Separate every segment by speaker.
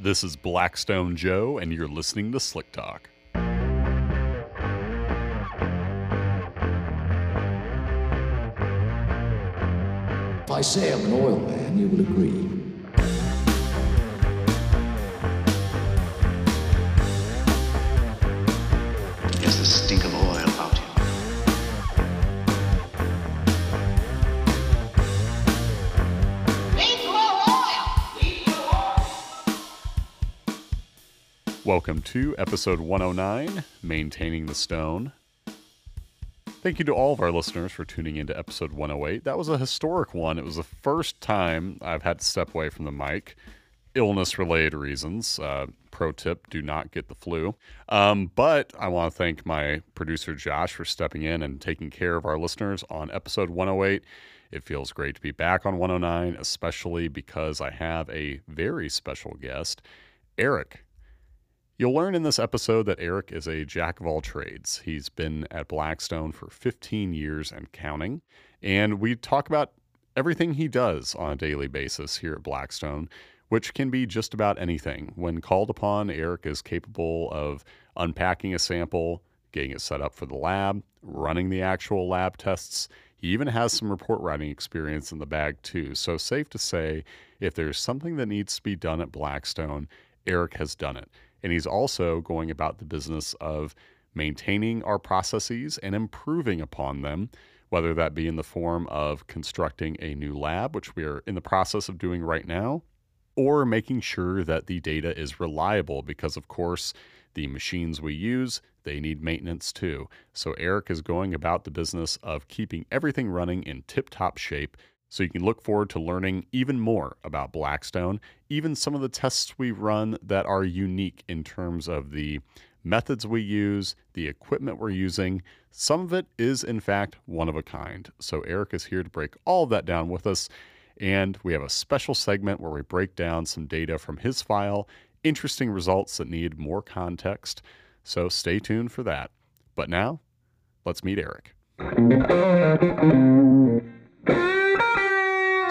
Speaker 1: This is Blackstone Joe, and you're listening to Slick Talk.
Speaker 2: If I say I'm an oil man, you will agree.
Speaker 3: There's the stink of oil
Speaker 1: Welcome to episode 109, Maintaining the Stone. Thank you to all of our listeners for tuning into episode 108. That was a historic one. It was the first time I've had to step away from the mic, illness related reasons. Uh, pro tip do not get the flu. Um, but I want to thank my producer Josh for stepping in and taking care of our listeners on episode 108. It feels great to be back on 109, especially because I have a very special guest, Erik. You'll learn in this episode that Erik is a jack of all trades. He's been at Blackstone for 15 years and counting. And we talk about everything he does on a daily basis here at Blackstone, which can be just about anything. When called upon, Erik is capable of unpacking a sample, getting it set up for the lab, running the actual lab tests. He even has some report writing experience in the bag, too. So, safe to say, if there's something that needs to be done at Blackstone, Erik has done it. And he's also going about the business of maintaining our processes and improving upon them, whether that be in the form of constructing a new lab, which we are in the process of doing right now, or making sure that the data is reliable because, of course, the machines we use, they need maintenance too. So Erik is going about the business of keeping everything running in tip-top shape so you can look forward to learning even more about Blackstone, even some of the tests we run that are unique in terms of the methods we use, the equipment we're using. Some of it is, in fact, one of a kind. So Erik is here to break all of that down with us. And we have a special segment where we break down some data from his file, interesting results that need more context. So stay tuned for that. But now, let's meet Erik.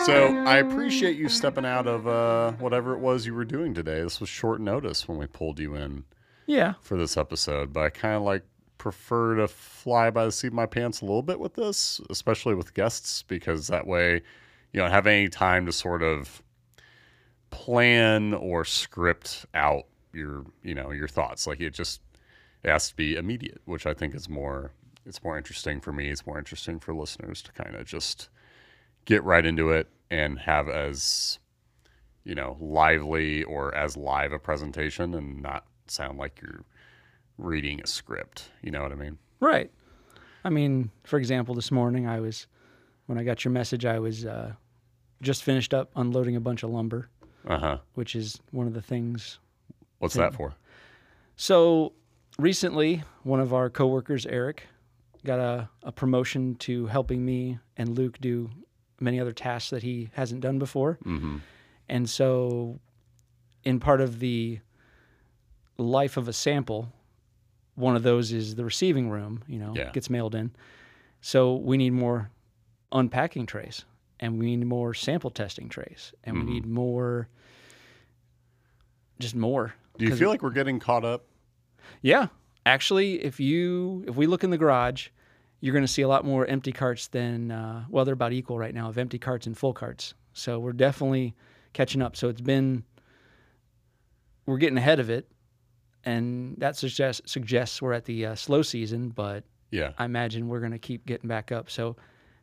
Speaker 1: So I appreciate you stepping out of uh, whatever it was you were doing today. This was short notice when we pulled you in
Speaker 4: Yeah.
Speaker 1: for this episode, but I kind of like prefer to fly by the seat of my pants a little bit with this, especially with guests, because that way you don't have any time to sort of plan or script out your you know your thoughts. Like it just it has to be immediate, which I think is more it's more interesting for me. It's more interesting for listeners to kind of just get right into it and have as you know lively or as live a presentation and not sound like you're reading a script you know what i mean
Speaker 4: Right. I mean, for example, this morning I was, when I got your message, I was uh, just finished up unloading a bunch of lumber,
Speaker 1: uh-huh
Speaker 4: which is one of the things.
Speaker 1: what's that for
Speaker 4: So recently, one of our coworkers, Eric, got a, a promotion to helping me and Luke do many other tasks that he hasn't done before.
Speaker 1: mm-hmm
Speaker 4: And so, in part of the life of a sample, one of those is the receiving room, you know,
Speaker 1: Yeah.
Speaker 4: gets mailed in. So, we need more unpacking trays and we need more sample testing trays and
Speaker 1: Mhm.
Speaker 4: we need more, just more.
Speaker 1: do you feel like we're getting caught up
Speaker 4: Yeah. Actually, if you, if we look in the garage, you're going to see a lot more empty carts than, uh, well, they're about equal right now of empty carts and full carts. So, we're definitely catching up. So, it's been, we're getting ahead of it. And that suggests suggests we're at the uh, slow season, but
Speaker 1: yeah
Speaker 4: I imagine we're going to keep getting back up. So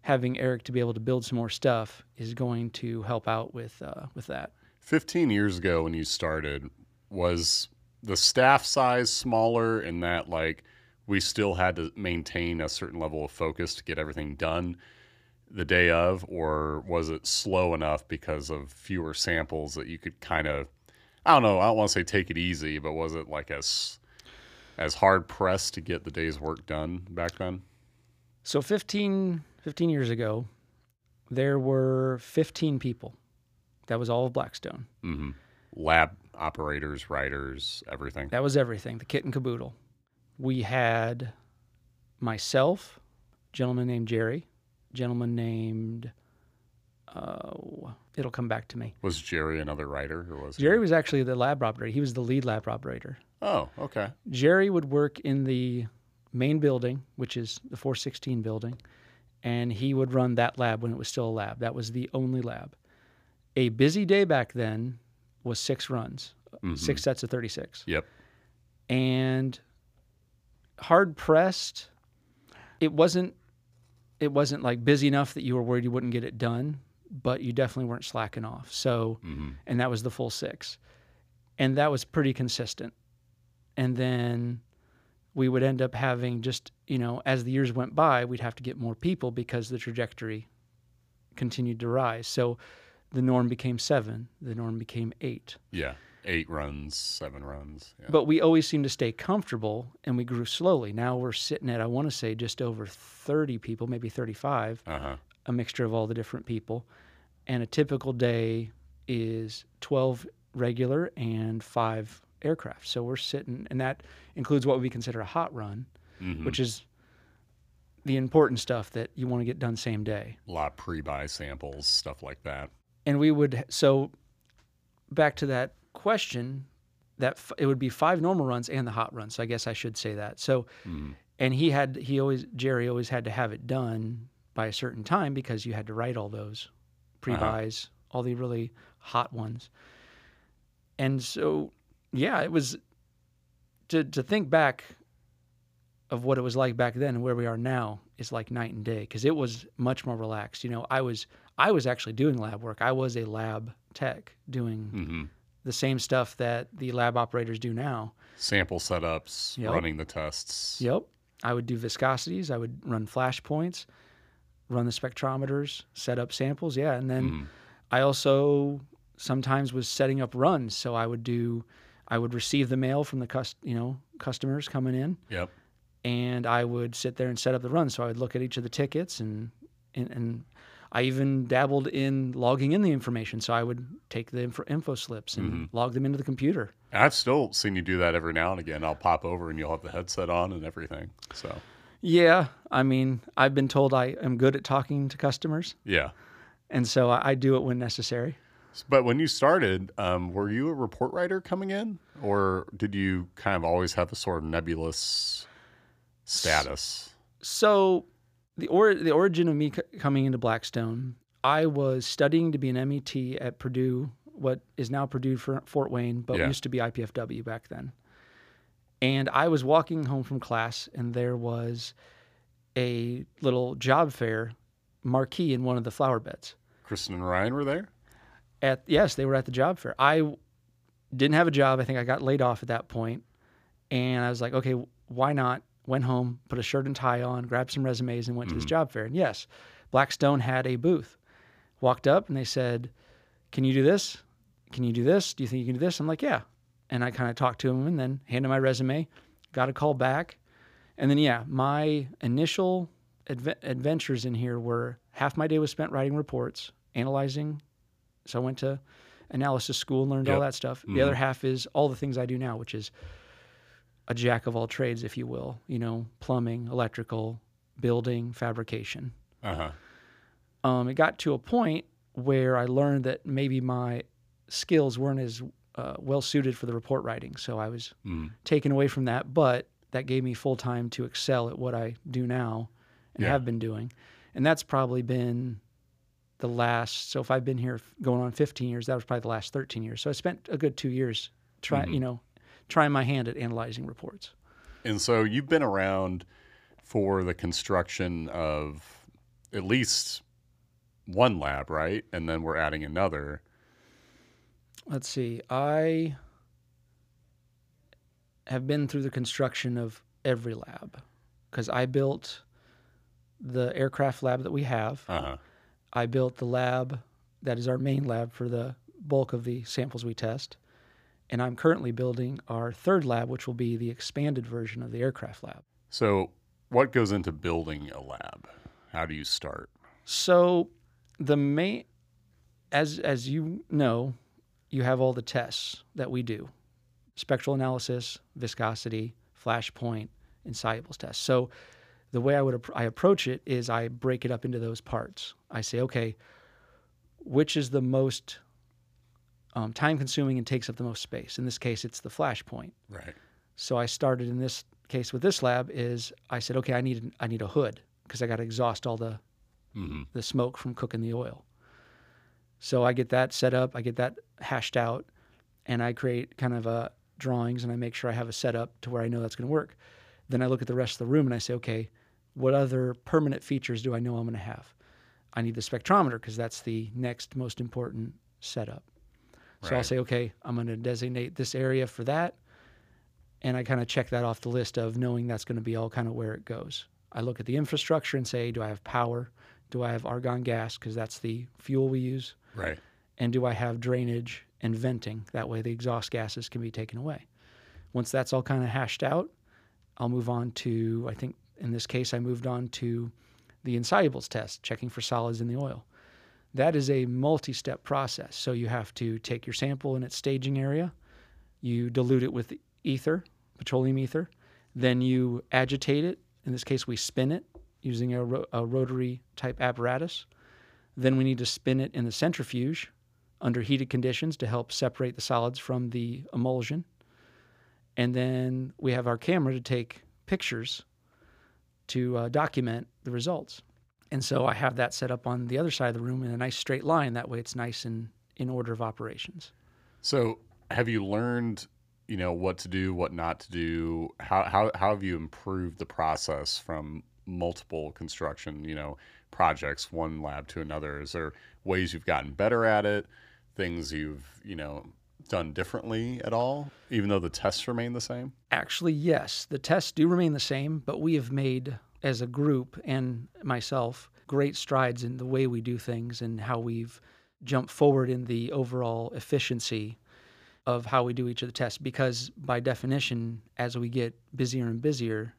Speaker 4: having Eric to be able to build some more stuff is going to help out with uh, with that.
Speaker 1: 15 years ago when you started was the staff size smaller in that like we still had to maintain a certain level of focus to get everything done the day of or was it slow enough because of fewer samples that you could kind of i don't know i don't want to say take it easy but was it like as as hard pressed to get the day's work done back then
Speaker 4: So 15, 15 years ago, there were 15 people. That was all of Blackstone.
Speaker 1: Mm-hmm. lab operators writers everything
Speaker 4: That was everything, the kit and caboodle. We had myself, gentleman named Jerry, gentleman named Oh, it'll come back to me.
Speaker 1: Was Jerry another writer, or was he-
Speaker 4: Jerry was actually the lab operator. He was the lead lab operator.
Speaker 1: Oh, okay.
Speaker 4: Jerry would work in the main building, which is the 416 building, and he would run that lab when it was still a lab. That was the only lab. A busy day back then was six runs, mm-hmm. six sets of 36.
Speaker 1: Yep.
Speaker 4: And hard pressed, it wasn't it wasn't like busy enough that you were worried you wouldn't get it done, but you definitely weren't slacking off. So, mm-hmm. and that was the full six. And that was pretty consistent. And then we would end up having just, you know, as the years went by, we'd have to get more people because the trajectory continued to rise. So the norm became seven, the norm became eight.
Speaker 1: Yeah. Eight runs, seven runs. Yeah.
Speaker 4: But we always seemed to stay comfortable and we grew slowly. Now we're sitting at, I want to say, just over 30 people, maybe 35,
Speaker 1: Uh huh.
Speaker 4: a mixture of all the different people. And a typical day is 12 regular and five aircraft. So we're sitting, and that includes what we consider a hot run,
Speaker 1: Mm-hmm.
Speaker 4: which is the important stuff that you want to get done same day.
Speaker 1: A lot of pre-buy samples, stuff like that.
Speaker 4: and we would so back to that question that f- it would be five normal runs and the hot run so i guess i should say that so and he had he always jerry always had to have it done by a certain time because you had to write all those pre-buys all the really hot ones and so yeah it was to to think back of what it was like back then and where we are now is like night and day because it was much more relaxed. You know, I was I was actually doing lab work. I was a lab tech doing
Speaker 1: Mm-hmm.
Speaker 4: The same stuff that the lab operators do now.
Speaker 1: Sample setups,
Speaker 4: Yep.
Speaker 1: running the tests.
Speaker 4: Yep. I would do viscosities. I would run flash points, run the spectrometers, set up samples. Yeah, and then mm. I also sometimes was setting up runs. So I would do, I would receive the mail from the cust, you know, customers coming in,
Speaker 1: Yep.
Speaker 4: and I would sit there and set up the run. So I would look at each of the tickets and and, and I even dabbled in logging in the information. So I would take the info, info slips and log them into the computer.
Speaker 1: I've still seen you do that every now and again. I'll pop over and you'll have the headset on and everything. So,
Speaker 4: Yeah, I mean, I've been told I am good at talking to customers,
Speaker 1: yeah.
Speaker 4: and so I, I do it when necessary.
Speaker 1: But when you started, um, were you a report writer coming in, or did you kind of always have a sort of nebulous status?
Speaker 4: So, the or the origin of me c- coming into Blackstone, I was studying to be an MET at Purdue, what is now Purdue for Fort Wayne, but
Speaker 1: Yeah.
Speaker 4: used to be IPFW back then. And I was walking home from class, and there was a little job fair marquee in one of the flower beds.
Speaker 1: Kristen and Ryan were there.
Speaker 4: at yes, they were at the job fair. I didn't have a job. I think I got laid off at that point, and I was like, okay, why not? Went home, put a shirt and tie on, grabbed some resumes, and went to this mm-hmm. job fair. And yes, Blackstone had a booth. Walked up and they said, "Can you do this? Can you do this? Do you think you can do this?" I'm like, "Yeah." And I kind of talked to him and then handed my resume, got a call back, and then yeah, my initial adve- adventures in here were half my day was spent writing reports, analyzing so I went to analysis school and learned all that stuff. The mm-hmm. other half is all the things I do now, which is a jack of all trades, if you will. You know, plumbing, electrical, building, fabrication.
Speaker 1: Uh huh.
Speaker 4: Um, it got to a point where I learned that maybe my skills weren't as uh, well suited for the report writing. So I was
Speaker 1: Mm.
Speaker 4: taken away from that, but that gave me full time to excel at what I do now and
Speaker 1: Yeah.
Speaker 4: have been doing. And that's probably been the last, so if I've been here going on 15 years, that was probably the last 13 years. So I spent a good two years trying, you know, trying my hand at analyzing reports.
Speaker 1: And so you've been around for the construction of at least one lab, right? And then we're adding another.
Speaker 4: Let's see. I have been through the construction of every lab because I built the aircraft lab that we have.
Speaker 1: Uh huh.
Speaker 4: I built the lab that is our main lab for the bulk of the samples we test. And I'm currently building our third lab, which will be the expanded version of the aircraft lab.
Speaker 1: So, what goes into building a lab? How do you start?
Speaker 4: So the main as as you know, you have all the tests that we do. Spectral analysis, viscosity, flash point, and solubles tests. So the way I would I approach it is I break it up into those parts. I say, okay, which is the most um, time consuming and takes up the most space. In this case, it's the flash point.
Speaker 1: Right.
Speaker 4: So I started in this case with this lab is I said, okay, I need I need a hood because I got to exhaust all the the smoke from cooking the oil. So I get that set up, I get that hashed out, and I create kind of a drawings and I make sure I have a setup to where I know that's going to work. Then I look at the rest of the room and I say, okay, what other permanent features do I know I'm going to have? I need the spectrometer because that's the next most important setup. So I'll say, okay, I'm going to designate this area for that. And I kind of check that off the list of knowing that's going to be all kind of where it goes. I look at the infrastructure and say, do I have power? Do I have argon gas? Because that's the fuel we use.
Speaker 1: Right.
Speaker 4: And do I have drainage and venting? That way the exhaust gases can be taken away. Once that's all kind of hashed out, I'll move on to, I think in this case, I moved on to the insolubles test, checking for solids in the oil. That is a multi step process. So you have to take your sample in its staging area, you dilute it with ether, petroleum ether, then you agitate it. In this case, we spin it using a, ro- a rotary type apparatus. Then we need to spin it in the centrifuge under heated conditions to help separate the solids from the emulsion. And then we have our camera to take pictures to uh, document the results. And so I have that set up on the other side of the room in a nice straight line. That way it's nice and in order of operations.
Speaker 1: So, have you learned, you know, what to do, what not to do? How how how have you improved the process from multiple construction, you know, projects, one lab to another? Is there ways you've gotten better at it? Things you've, you know, done differently at all, even though the tests remain the same?
Speaker 4: Actually, yes, the tests do remain the same, but we have made, as a group and myself, great strides in the way we do things and how we've jumped forward in the overall efficiency of how we do each of the tests. Because by definition, as we get busier and busier,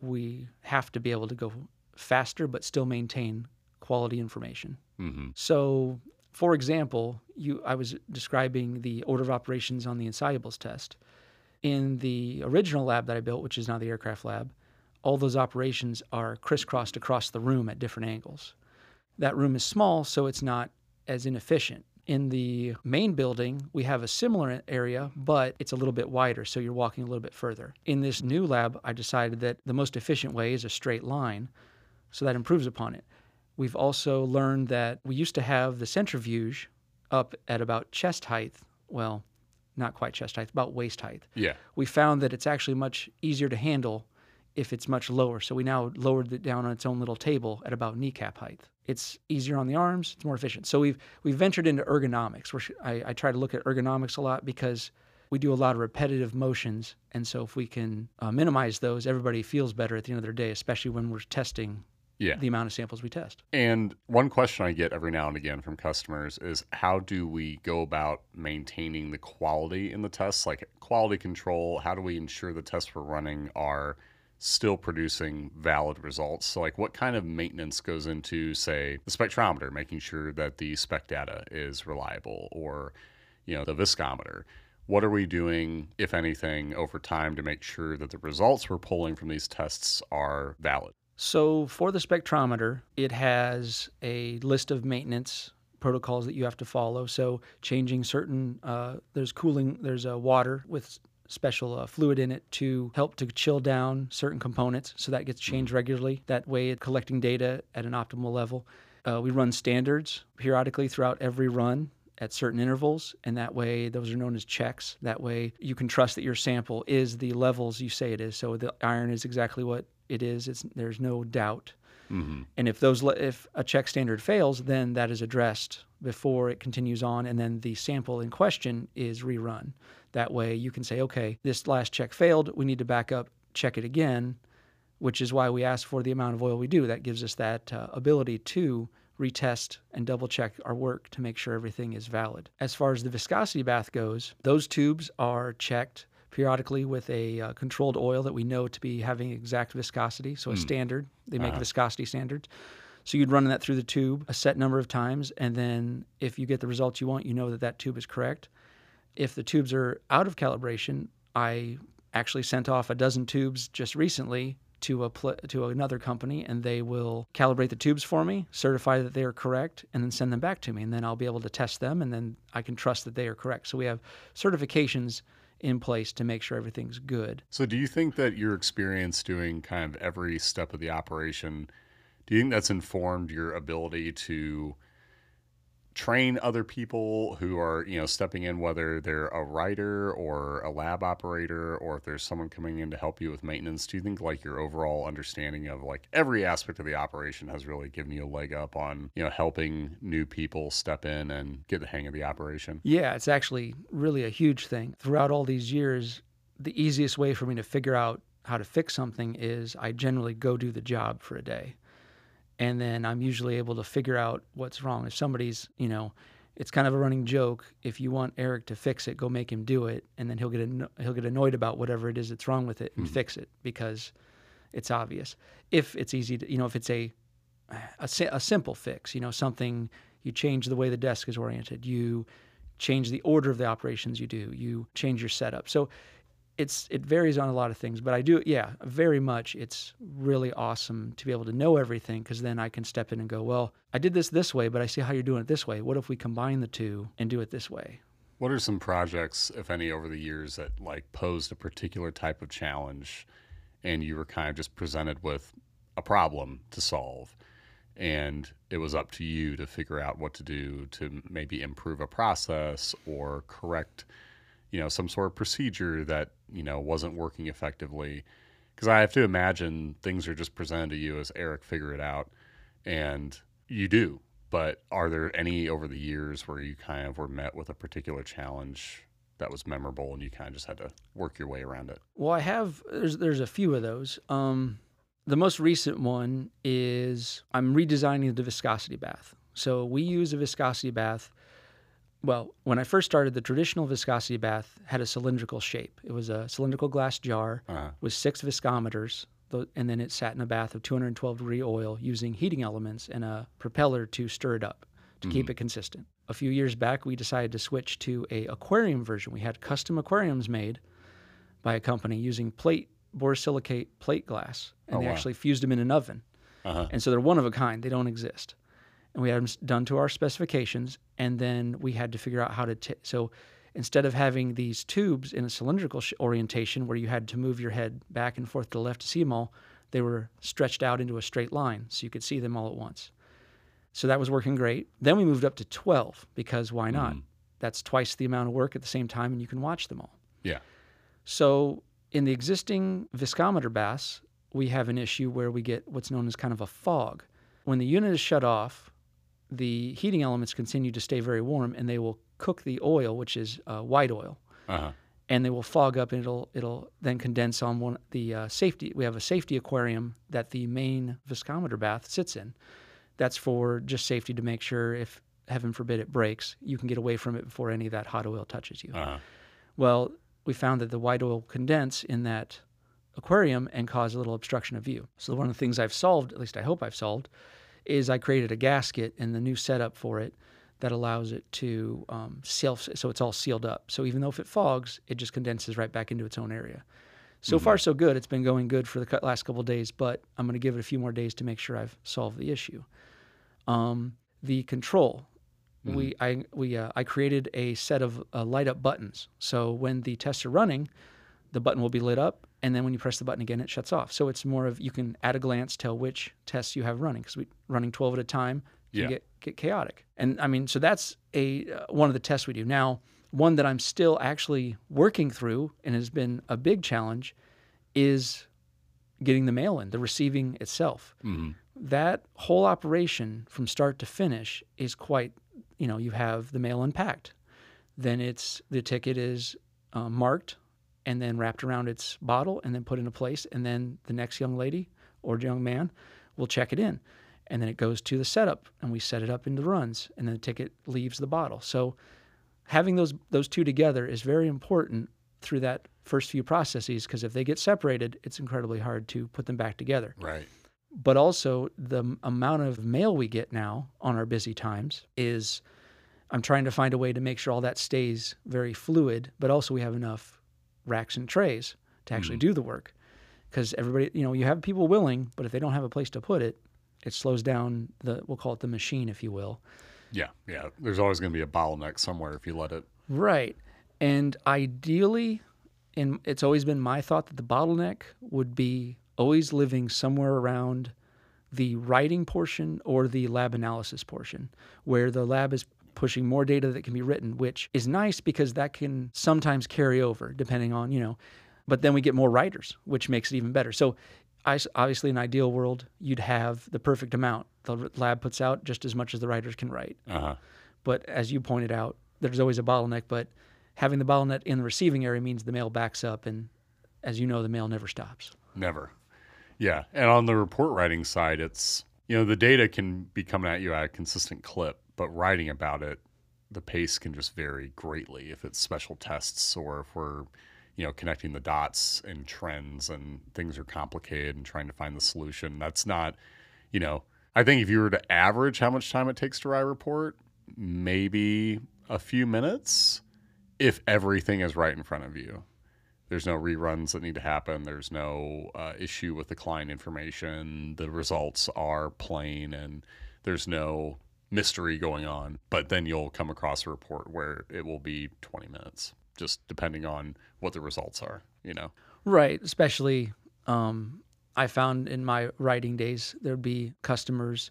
Speaker 4: we have to be able to go faster but still maintain quality information.
Speaker 1: Mm-hmm.
Speaker 4: So, for example, you I was describing the order of operations on the insolubles test. In the original lab that I built, which is now the aircraft lab, all those operations are crisscrossed across the room at different angles. That room is small, so it's not as inefficient. In the main building, we have a similar area, but it's a little bit wider, so you're walking a little bit further. In this new lab, I decided that the most efficient way is a straight line, so that improves upon it. We've also learned that we used to have the centrifuge up at about chest height. Well, not quite chest height, about waist height.
Speaker 1: Yeah.
Speaker 4: We found that it's actually much easier to handle if it's much lower. So we now lowered it down on its own little table at about kneecap height. It's easier on the arms. It's more efficient. So we've we've ventured into ergonomics. Where I, I try to look at ergonomics a lot because we do a lot of repetitive motions, and so if we can uh, minimize those, everybody feels better at the end of their day, especially when we're testing
Speaker 1: Yeah.
Speaker 4: the amount of samples we test.
Speaker 1: And one question I get every now and again from customers is how do we go about maintaining the quality in the tests, like quality control? How do we ensure the tests we're running are still producing valid results? So, like, what kind of maintenance goes into, say, the spectrometer, making sure that the spec data is reliable, or, you know, the viscometer? What are we doing, if anything, over time to make sure that the results we're pulling from these tests are valid?
Speaker 4: So for the spectrometer, it has a list of maintenance protocols that you have to follow. So changing certain, uh, there's cooling, there's a water with special uh, fluid in it to help to chill down certain components. So that gets changed regularly. That way, it's collecting data at an optimal level. Uh, we run standards periodically throughout every run at certain intervals, and that way those are known as checks. That way you can trust that your sample is the levels you say it is. So the iron is exactly what it is. It's there's no doubt. And if those le- if a check standard fails, then that is addressed before it continues on, and then the sample in question is rerun. That way you can say, okay, this last check failed. We need to back up, check it again, which is why we ask for the amount of oil we do. That gives us that uh, ability to retest and double check our work to make sure everything is valid. As far as the viscosity bath goes, those tubes are checked periodically with a uh, controlled oil that we know to be having exact viscosity, so a standard. They make viscosity standards. So you'd run that through the tube a set number of times, and then if you get the results you want, you know that that tube is correct. If the tubes are out of calibration, I actually sent off a dozen tubes just recently to a pl- to another company, and they will calibrate the tubes for me, certify that they are correct, and then send them back to me, and then I'll be able to test them, and then I can trust that they are correct. So we have certifications in place to make sure everything's good.
Speaker 1: So, do you think that your experience doing kind of every step of the operation, do you think that's informed your ability to train other people who are, you know, stepping in, whether they're a writer or a lab operator, or if there's someone coming in to help you with maintenance? Do you think like your overall understanding of like every aspect of the operation has really given you a leg up on, you know, helping new people step in and get the hang of the operation?
Speaker 4: Yeah, it's actually really a huge thing. Throughout all these years, the easiest way for me to figure out how to fix something is I generally go do the job for a day. And then I'm usually able to figure out what's wrong. If somebody's, you know, it's kind of a running joke. If you want Erik to fix it, go make him do it, and then he'll get anno- he'll get annoyed about whatever it is that's wrong with it and hmm. fix it because it's obvious. If it's easy to, you know, if it's a a, a simple fix, you know, something you change the way the desk is oriented, you change the order of the operations you do, you change your setup. So it's it varies on a lot of things, but I do yeah, very much it's really awesome to be able to know everything cuz then I can step in and go, well, I did this this way, but I see how you're doing it this way. What if we combine the two and do it this way?
Speaker 1: What are some projects, if any, over the years that like posed a particular type of challenge and you were kind of just presented with a problem to solve and it was up to you to figure out what to do to maybe improve a process or correct, you know, some sort of procedure that, you know, wasn't working effectively? Because I have to imagine things are just presented to you as Erik, figure it out. And you do. But are there any over the years where you kind of were met with a particular challenge that was memorable and you kind of just had to work your way around it?
Speaker 4: Well, I have there's there's a few of those. Um, the most recent one is I'm redesigning the viscosity bath. So we use a viscosity bath. Well, when I first started, the traditional viscosity bath had a cylindrical shape. It was a cylindrical glass jar
Speaker 1: Uh-huh.
Speaker 4: with six viscometers, and then it sat in a bath of 212 degree oil using heating elements and a propeller to stir it up to keep it consistent. A few years back, we decided to switch to a aquarium version. We had custom aquariums made by a company using plate borosilicate plate glass, and
Speaker 1: Oh,
Speaker 4: they
Speaker 1: wow.
Speaker 4: actually fused them in an oven.
Speaker 1: Uh-huh.
Speaker 4: And so they're one of a kind; they don't exist. And we had them done to our specifications, and then we had to figure out how to. T- so instead of having these tubes in a cylindrical sh- orientation where you had to move your head back and forth to the left to see them all, they were stretched out into a straight line, so you could see them all at once. So that was working great. Then we moved up to 12 because why not? Mm-hmm. That's twice the amount of work at the same time, and you can watch them all.
Speaker 1: Yeah.
Speaker 4: So in the existing viscometer baths, we have an issue where we get what's known as kind of a fog. When the unit is shut off, the heating elements continue to stay very warm, and they will cook the oil, which is uh, white oil,
Speaker 1: Uh-huh.
Speaker 4: and they will fog up, and it'll it'll then condense on one the uh, safety. We have a safety aquarium that the main viscometer bath sits in. That's for just safety to make sure if heaven forbid it breaks, you can get away from it before any of that hot oil touches you.
Speaker 1: Uh-huh.
Speaker 4: Well, we found that the white oil condense in that aquarium and cause a little obstruction of view. So one of the things I've solved, at least I hope I've solved, is I created a gasket and the new setup for it that allows it to um, self, so it's all sealed up. So even though if it fogs, it just condenses right back into its own area. So far, so good. It's been going good for the last couple of days, but I'm going to give it a few more days to make sure I've solved the issue. Um, the control, we I we uh, I created a set of uh, light up buttons. So when the tests are running, the button will be lit up, and then when you press the button again, it shuts off. So it's more of you can at a glance tell which tests you have running because we running 12 at a time can
Speaker 1: Yeah.
Speaker 4: get get chaotic. And I mean, so that's a uh, one of the tests we do now. One that I'm still actually working through and has been a big challenge is getting the mail in, the receiving itself. That whole operation from start to finish is quite, you know, you have the mail unpacked. Then it's the ticket is uh, marked and then wrapped around its bottle and then put into place. And then the next young lady or young man will check it in. And then it goes to the setup and we set it up into runs and then the ticket leaves the bottle. So having those those two together is very important through that first few processes because if they get separated, it's incredibly hard to put them back together.
Speaker 1: Right.
Speaker 4: But also the m- amount of mail we get now on our busy times is I'm trying to find a way to make sure all that stays very fluid, but also we have enough racks and trays to actually hmm. do the work. because everybody, you know, you have people willing, but if they don't have a place to put it, it slows down the we'll call it the machine, if you will.
Speaker 1: Yeah, yeah. There's always going to be a bottleneck somewhere if you let it.
Speaker 4: Right. And ideally, and it's always been my thought that the bottleneck would be always living somewhere around the writing portion or the lab analysis portion, where the lab is pushing more data that can be written, which is nice because that can sometimes carry over depending on, you know, but then we get more writers, which makes it even better. So, I, obviously, in an ideal world, you'd have the perfect amount. The lab puts out just as much as the writers can write.
Speaker 1: Uh huh.
Speaker 4: But as you pointed out, there's always a bottleneck. But having the bottleneck in the receiving area means the mail backs up, and as you know, the mail never stops.
Speaker 1: Never. Yeah. And on the report writing side, it's, you know, the data can be coming at you at a consistent clip, but writing about it, the pace can just vary greatly if it's special tests or if we're, you know, connecting the dots and trends and things are complicated and trying to find the solution. That's not, you know, I think if you were to average how much time it takes to write a report, maybe a few minutes if everything is right in front of you. There's no reruns that need to happen. There's no uh, issue with the client information. The results are plain and there's no mystery going on. But then you'll come across a report where it will be 20 minutes, just depending on what the results are, you know?
Speaker 4: Right. Especially, um, I found in my writing days, there'd be customers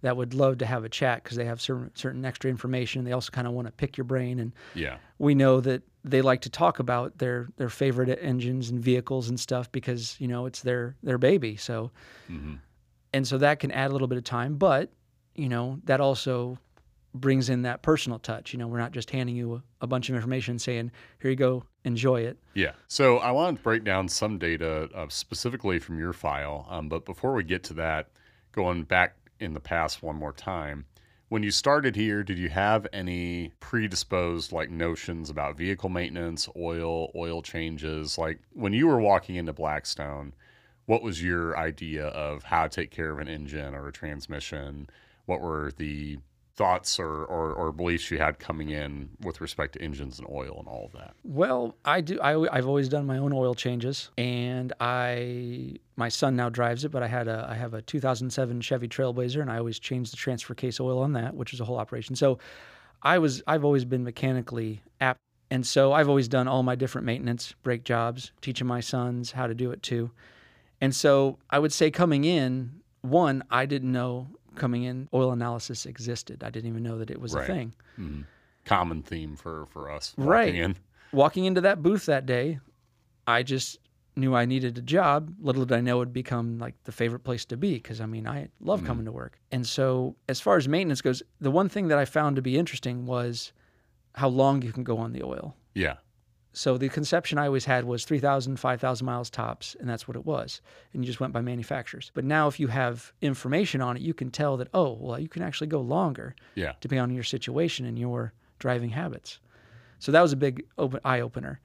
Speaker 4: that would love to have a chat because they have certain, certain extra information. They also kind of want to pick your brain. And
Speaker 1: Yeah.
Speaker 4: we know that they like to talk about their, their favorite engines and vehicles and stuff because, you know, it's their, their baby. So,
Speaker 1: hmm
Speaker 4: and so that can add a little bit of time, but, you know, that also brings in that personal touch. You know, we're not just handing you a, a bunch of information saying, here you go, enjoy it.
Speaker 1: Yeah. So I want to break down some data uh, specifically from your file. Um, but before we get to that, going back in the past one more time, when you started here, did you have any predisposed like notions about vehicle maintenance, oil, oil changes? Like when you were walking into Blackstone, what was your idea of how to take care of an engine or a transmission? What were the thoughts or, or, or beliefs you had coming in with respect to engines and oil and all of that?
Speaker 4: Well, I do. I, I've always done my own oil changes, and I my son now drives it. But I had a I have a 2007 Chevy Trailblazer, and I always change the transfer case oil on that, which is a whole operation. So, I was I've always been mechanically apt, and so I've always done all my different maintenance brake jobs, teaching my sons how to do it too. And so I would say coming in, one I didn't know coming in oil analysis existed. I didn't even know that it was
Speaker 1: Right.
Speaker 4: a thing. Mm-hmm.
Speaker 1: Common theme for, for us walking
Speaker 4: Right.
Speaker 1: in.
Speaker 4: walking into that booth that day, I just knew I needed a job. Little did I know it would become like the favorite place to be because I mean, I love mm-hmm. coming to work. And so, as far as maintenance goes, the one thing that I found to be interesting was how long you can go on the oil.
Speaker 1: Yeah.
Speaker 4: So, the conception I always had was 3,000, 5,000 miles tops, and that's what it was. And you just went by manufacturers. But now, if you have information on it, you can tell that, oh, well, you can actually go longer
Speaker 1: Yeah.
Speaker 4: depending on your situation and your driving habits. So that was a big open, eye opener.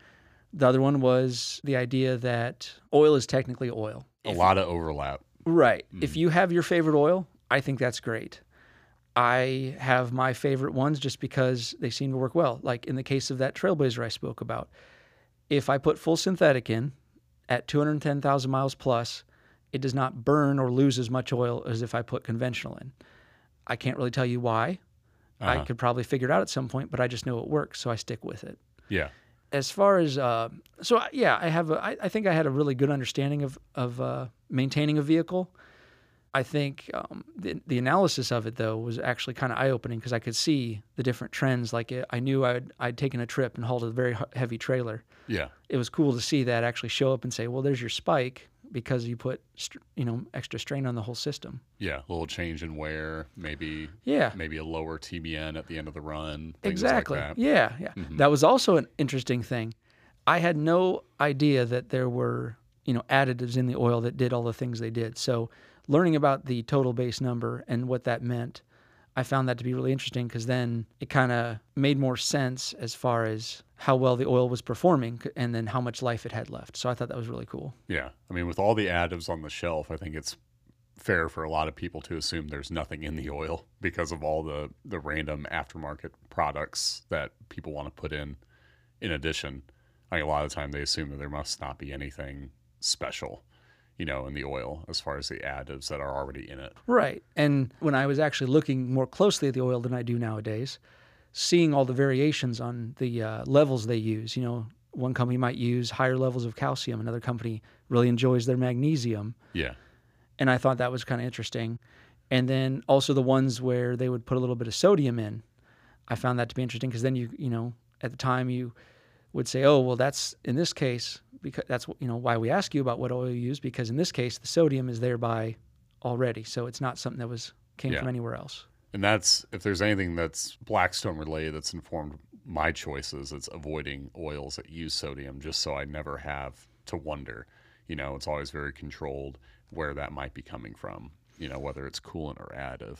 Speaker 4: The other one was the idea that oil is technically oil.
Speaker 1: A lot of overlap.
Speaker 4: Right. If mm. you have your favorite oil, I think that's great. I have my favorite ones just because they seem to work well. Like in the case of that Trailblazer I spoke about, if I put full synthetic in at 210,000 miles plus, it does not burn or lose as much oil as if I put conventional in. I can't really tell you why. I
Speaker 1: Uh-huh.
Speaker 4: could probably figure it out at some point, but I just know it works, so I stick with it
Speaker 1: Yeah.
Speaker 4: as far as uh, so yeah, I have a, I, I think I had a really good understanding of of uh, maintaining a vehicle. I think um, the the analysis of it though was actually kind of eye opening because I could see the different trends. Like it, I knew I'd I'd taken a trip and hauled a very heavy trailer.
Speaker 1: Yeah.
Speaker 4: It was cool to see that actually show up and say, well, there's your spike because you put str- you know extra strain on the whole system.
Speaker 1: Yeah. A little change in wear, maybe
Speaker 4: Yeah.
Speaker 1: maybe a lower TBN at the end of the run.
Speaker 4: Exactly.
Speaker 1: Like that.
Speaker 4: Yeah, yeah. That was also an interesting thing. I had no idea that there were, you know, additives in the oil that did all the things they did. So, learning about the total base number and what that meant, I found that to be really interesting because then it kind of made more sense as far as how well the oil was performing and then how much life it had left. So, I thought that was really cool.
Speaker 1: Yeah. I mean, with all the additives on the shelf, I think it's fair for a lot of people to assume there's nothing in the oil because of all the, the random aftermarket products that people want to put in in addition. I think a lot of the time they assume that there must not be anything special. You know, in the oil as far as the additives that are already in it.
Speaker 4: Right. And when I was actually looking more closely at the oil than I do nowadays, seeing all the variations on the uh, levels they use, you know, one company might use higher levels of calcium, another company really enjoys their magnesium.
Speaker 1: Yeah.
Speaker 4: And I thought that was kind of interesting. And then also the ones where they would put a little bit of sodium in. I found that to be interesting because then you, you know, at the time you would say, oh, well, that's in this case, because that's, you know, why we ask you about what oil you use, because in this case, the sodium is thereby already. So it's not something that was came
Speaker 1: Yeah.
Speaker 4: from anywhere else.
Speaker 1: And that's if there's anything that's Blackstone related that's informed my choices, it's avoiding oils that use sodium just so I never have to wonder. You know, it's always very controlled where that might be coming from, you know, whether it's coolant or additive.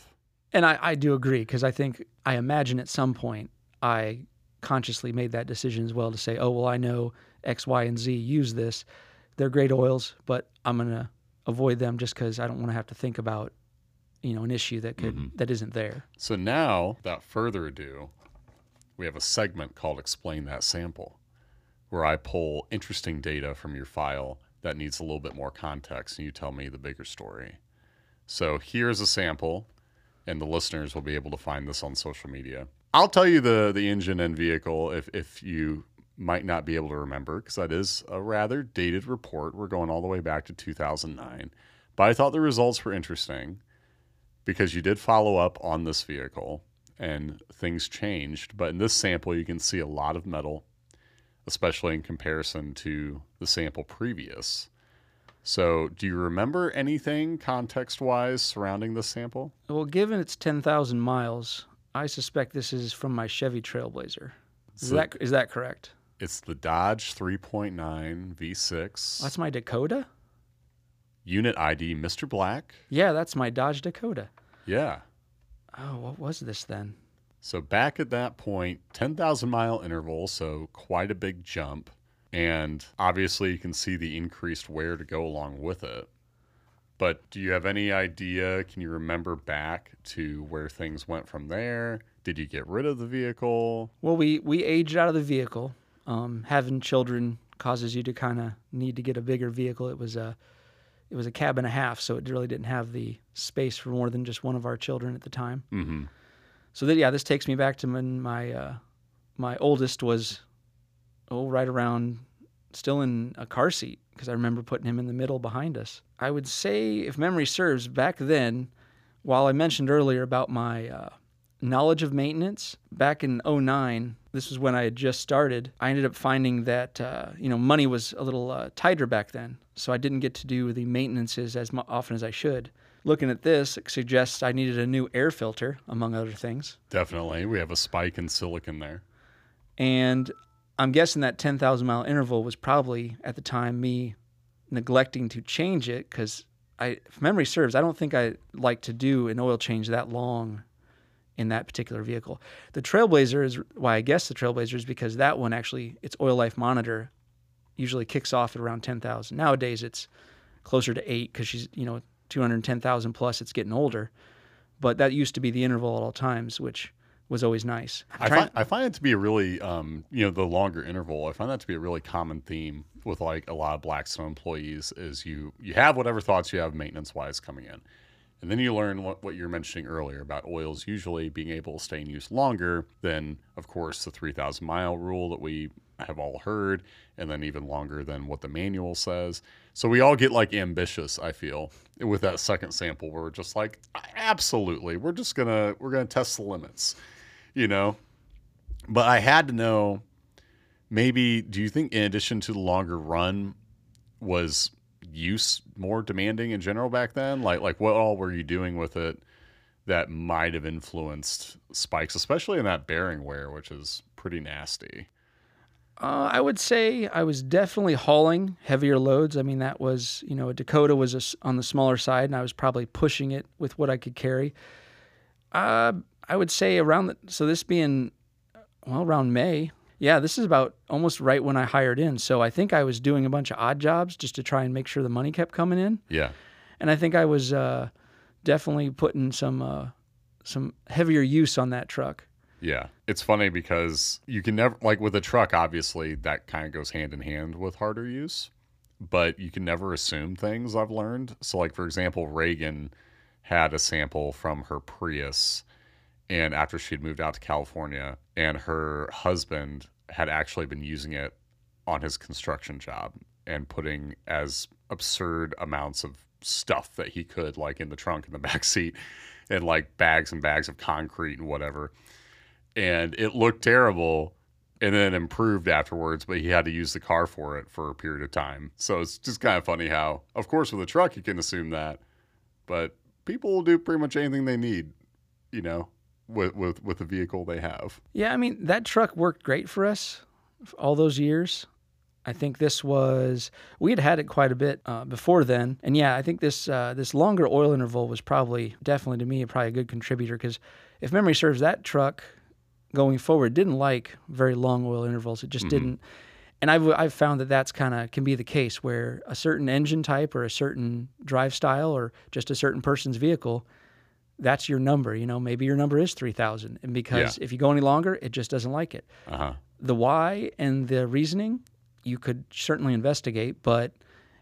Speaker 4: And I, I do agree because I think I imagine at some point I consciously made that decision as well to say, oh well, I know X, Y, and Z use this. They're great oils, but I'm gonna avoid them just because I don't want to have to think about, you know, an issue that could mm-hmm. that isn't there.
Speaker 1: So now, without further ado, we have a segment called Explain That Sample, where I pull interesting data from your file that needs a little bit more context and you tell me the bigger story. So here's a sample, and the listeners will be able to find this on social media. I'll tell you the, the engine and vehicle if, if you might not be able to remember, because that is a rather dated report. We're going all the way back to 2009. But I thought the results were interesting because you did follow up on this vehicle and things changed. But in this sample, you can see a lot of metal, especially in comparison to the sample previous. So, do you remember anything context wise surrounding this sample?
Speaker 4: Well, given it's ten thousand miles, I suspect this is from my Chevy Trailblazer. Is
Speaker 1: So-
Speaker 4: that is that correct?
Speaker 1: It's the Dodge 3.9 V6,
Speaker 4: That's my Dakota.
Speaker 1: unit ID Mr. Black.
Speaker 4: Yeah, that's my Dodge Dakota.
Speaker 1: Yeah.
Speaker 4: Oh, what was this then?
Speaker 1: So back at that point, 10,000 mile interval, so quite a big jump. And obviously, you can see the increased wear to go along with it. But do you have any idea? Can you remember back to where things went from there? Did you get rid of the vehicle?
Speaker 4: Well, we we aged out of the vehicle. Um, having children causes you to kind of need to get a bigger vehicle. It was a it was a cab and a half, so it really didn't have the space for more than just one of our children at the time.
Speaker 1: Mm-hmm.
Speaker 4: So that yeah, this takes me back to when my uh, my oldest was oh right around still in a car seat because I remember putting him in the middle behind us. I would say, if memory serves, back then, while I mentioned earlier about my uh, knowledge of maintenance, back in 09, this was when I had just started. I ended up finding that uh, you know money was a little uh, tighter back then, so I didn't get to do the maintenances as often as I should. Looking at this, it suggests I needed a new air filter, among other things.
Speaker 1: Definitely. We have a spike in silicon there.
Speaker 4: And I'm guessing that 10,000 mile interval was probably at the time me neglecting to change it because I, if memory serves, I don't think I like to do an oil change that long in that particular vehicle. The Trailblazer is why I guess the Trailblazer is because that one actually, its oil life monitor usually kicks off at around 10,000. Nowadays it's closer to eight because she's, you know, 210,000 plus, it's getting older. But that used to be the interval at all times, which was always nice.
Speaker 1: I find, I find it to be a really, um, you know, the longer interval. I find that to be a really common theme with like a lot of Blackstone employees. Is you you have whatever thoughts you have maintenance wise coming in, and then you learn what, what you're mentioning earlier about oils usually being able to stay in use longer than, of course, the 3,000 mile rule that we have all heard, and then even longer than what the manual says. So we all get like ambitious. I feel with that second sample, where we're just like, absolutely, we're just gonna we're gonna test the limits you know. But I had to know maybe do you think in addition to the longer run was use more demanding in general back then? Like like what all were you doing with it that might have influenced spikes, especially in that bearing wear, which is pretty nasty.
Speaker 4: Uh, I would say I was definitely hauling heavier loads. I mean, that was, you know, a Dakota was a on the smaller side, and I was probably pushing it with what I could carry. Uh, I would say around the, so this being, well, around May. Yeah, this is about almost right when I hired in. So I think I was doing a bunch of odd jobs just to try and make sure the money kept coming in.
Speaker 1: Yeah.
Speaker 4: And I think I was uh, definitely putting some uh, some heavier use on that truck.
Speaker 1: Yeah. It's funny because you can never like with a truck obviously that kind of goes hand in hand with harder use. but you can never assume things. I've learned. So, like for example, Reagan had a sample from her Prius, and after she'd moved out to California, and her husband had actually been using it on his construction job and putting as absurd amounts of stuff that he could, like in the trunk in the back seat, and like bags and bags of concrete and whatever. And it looked terrible and then improved afterwards, but he had to use the car for it for a period of time. So it's just kind of funny how, of course, with a truck, you can assume that, but people will do pretty much anything they need, you know, with, with, with the vehicle they have.
Speaker 4: Yeah, I mean that truck worked great for us for all those years. I think this was we had had it quite a bit uh, before then, and yeah, I think this uh, this longer oil interval was probably definitely to me probably a good contributor because if memory serves, that truck going forward didn't like very long oil intervals. It just didn't. And I've I've found that that's kind of can be the case where a certain engine type or a certain drive style or just a certain person's vehicle that's your number. You know, maybe your number is 3,000. And because
Speaker 1: Yeah.
Speaker 4: if you go any longer, it just doesn't like it.
Speaker 1: Uh huh.
Speaker 4: The why and the reasoning, you could certainly investigate. But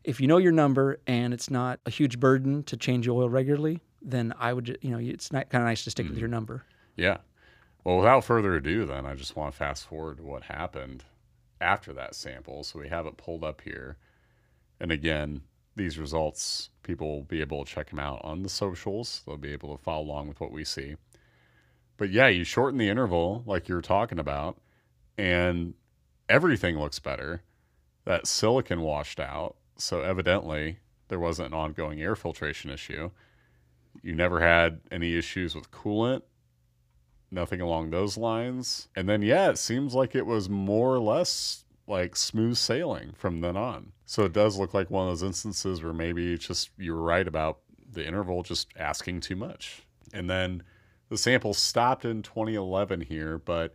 Speaker 4: if you know your number and it's not a huge burden to change your oil regularly, then I would, you know, it's kind of nice to stick with your number.
Speaker 1: Yeah. Well, without further ado, then I just want to fast forward to what happened after that sample. So we have it pulled up here. And again, these results, people will be able to check them out on the socials. They'll be able to follow along with what we see. But yeah, you shorten the interval like you're talking about, and everything looks better. That silicon washed out. So evidently, there wasn't an ongoing air filtration issue. You never had any issues with coolant nothing along those lines. And then, yeah, it seems like it was more or less like smooth sailing from then on. So it does look like one of those instances where maybe it's just you were right about the interval just asking too much. And then the sample stopped in 2011 here, but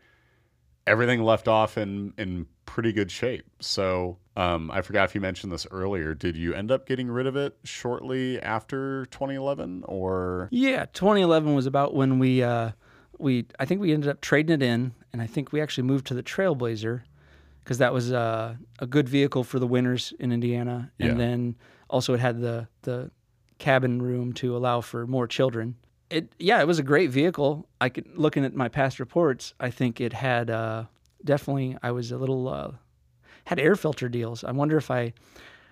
Speaker 1: everything left off in in pretty good shape. So um, I forgot if you mentioned this earlier. Did you end up getting rid of it shortly after 2011, or
Speaker 4: Yeah, 2011 was about when we uh, we I think we ended up trading it in, and I think we actually moved to the Trailblazer because that was uh, a good vehicle for the winters in Indiana, and
Speaker 1: Yeah.
Speaker 4: then also it had the the cabin room to allow for more children. It yeah, it was a great vehicle. I could looking at my past reports, I think it had uh, definitely. I was a little uh, had air filter deals. I wonder if I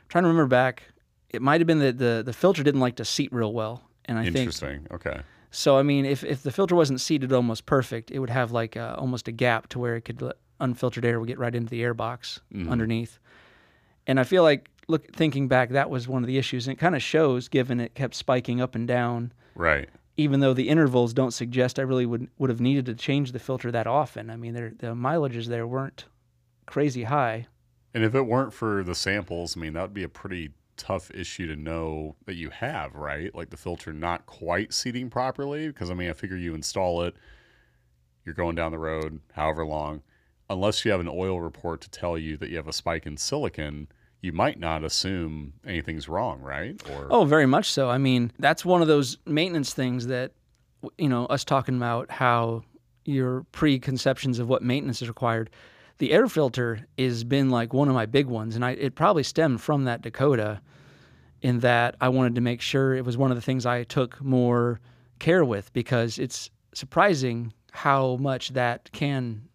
Speaker 4: trying to remember back. It might have been that the the filter didn't like to seat real well, and I think
Speaker 1: interesting? Okay.
Speaker 4: so I mean, if if the filter wasn't seated almost perfect, it would have like a, almost a gap to where it could unfiltered air would get right into the air box mm-hmm. underneath. And I feel like look thinking back, that was one of the issues, and it kind of shows given it kept spiking up and down.
Speaker 1: Right.
Speaker 4: Even though the intervals don't suggest I really would would have needed to change the filter that often. I mean, there- the mileages there weren't crazy high.
Speaker 1: And if it weren't for the samples, I mean, that would be a pretty tough issue to know that you have, right? Like the filter not quite seating properly. Because, I mean, I figure you install it, you're going down the road however long, unless you have an oil report to tell you that you have a spike in silicon, you might not assume anything's wrong, right? Or,
Speaker 4: Oh, very much so. I mean, that's one of those maintenance things that, you know, us talking about how your preconceptions of what maintenance is required. The air filter has been like one of my big ones, and I it probably stemmed from that Dakota, in that I wanted to make sure it was one of the things I took more care with because it's surprising how much that can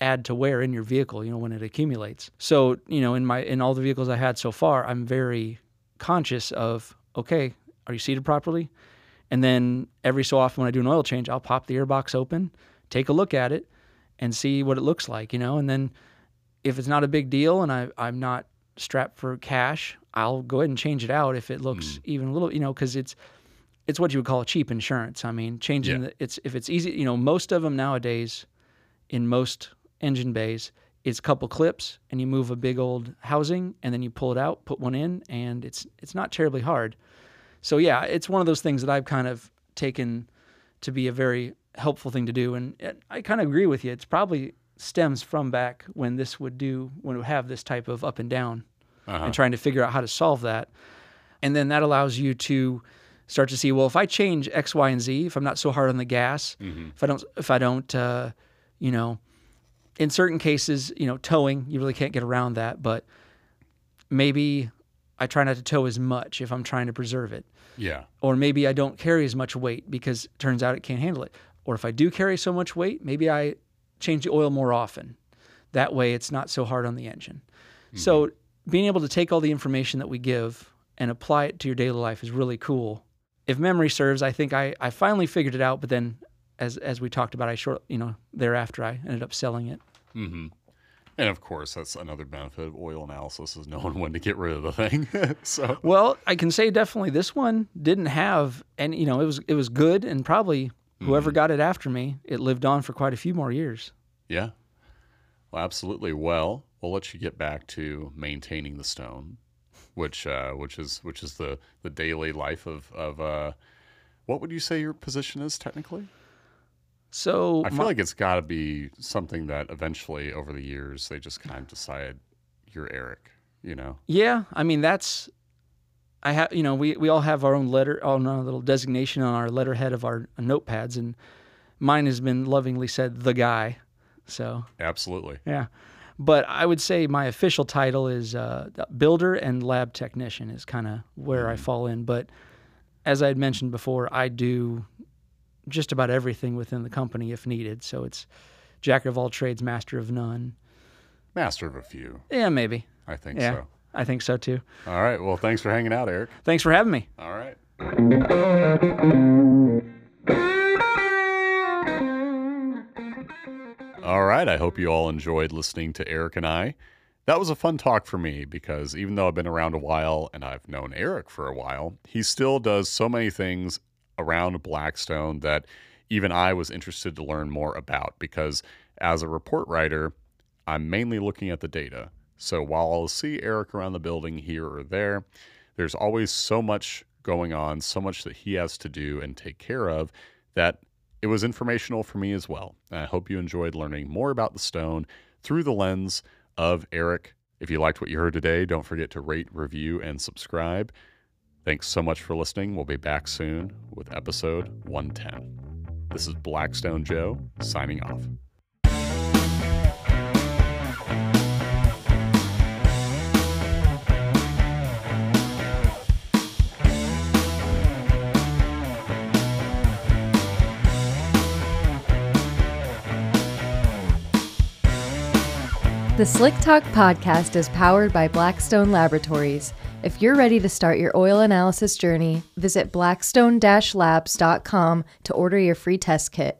Speaker 4: add to wear in your vehicle, you know, when it accumulates. So, you know, in my in all the vehicles I had so far, I'm very conscious of okay, are you seated properly? And then every so often when I do an oil change, I'll pop the airbox open, take a look at it, and see what it looks like, you know, and then if it's not a big deal and I, I'm not strapped for cash, I'll go ahead and change it out if it looks mm. even a little, you know, because it's it's what you would call a cheap insurance. I mean, changing
Speaker 1: Yeah.
Speaker 4: the, it's if it's easy, you know, most of them nowadays in most engine bays, it's a couple clips and you move a big old housing and then you pull it out, put one in, and it's it's not terribly hard. So yeah, it's one of those things that I've kind of taken to be a very helpful thing to do, and I kind of agree with you. It's probably stems from back when this would do when it would have this type of up and down, and trying to figure out how to solve that, and then that allows you to start to see well if I change X, Y, and Z, if I'm not so hard on the gas, if I don't if I don't uh, you know in certain cases, you know, towing, you really can't get around that, but maybe I try not to tow as much if I'm trying to preserve it.
Speaker 1: Yeah.
Speaker 4: Or maybe I don't carry as much weight because it turns out it can't handle it. Or if I do carry so much weight, maybe I change the oil more often. That way it's not so hard on the engine. Hmm. So being able to take all the information that we give and apply it to your daily life is really cool. If memory serves, I think I, I finally figured it out, but then as as we talked about, I short you know, thereafter I ended up selling it.
Speaker 1: And of course, that's another benefit of oil analysis is knowing when to get rid of the thing. so,
Speaker 4: Well, I can say definitely this one didn't have and you know, it was it was good and probably whoever got it after me, it lived on for quite a few more years.
Speaker 1: yeah. Well, absolutely. Well, we'll let you get back to maintaining the stone, which uh, which is which is the the daily life of of uh, what would you say your position is technically?
Speaker 4: So
Speaker 1: I feel
Speaker 4: my-
Speaker 1: like it's got to be something that eventually, over the years, they just kind of decide you're Erik. You know?
Speaker 4: Yeah, I mean that's I have you know we we all have our own letter on our little designation on our letterhead of our notepads and mine has been lovingly said the guy. So,
Speaker 1: Absolutely.
Speaker 4: yeah. But I would say my official title is uh, builder and lab technician is kind of where I fall in. But as I had mentioned before, I do just about everything within the company if needed. So it's jack of all trades, master of none.
Speaker 1: Master of a few,
Speaker 4: Yeah, maybe.
Speaker 1: I think
Speaker 4: Yeah,
Speaker 1: so.
Speaker 4: I think so too.
Speaker 1: All right. Well, thanks for hanging out, Erik.
Speaker 4: Thanks for having me.
Speaker 1: All right. All right. I hope you all enjoyed listening to Erik and I. That was a fun talk for me because even though I've been around a while and I've known Erik for a while, he still does so many things around Blackstone that even I was interested to learn more about because as a report writer, I'm mainly looking at the data. So while I'll see Erik around the building here or there, there's always so much going on, so much that he has to do and take care of that it was informational for me as well. And I hope you enjoyed learning more about the stone through the lens of Erik. If you liked what you heard today, don't forget to rate, review, and subscribe. Thanks so much for listening. We'll be back soon with episode 110. This is Blackstone Joe signing off.
Speaker 5: The Slick Talk podcast is powered by Blackstone Laboratories. If you're ready to start your oil analysis journey, visit blackstone-labs.com to order your free test kit.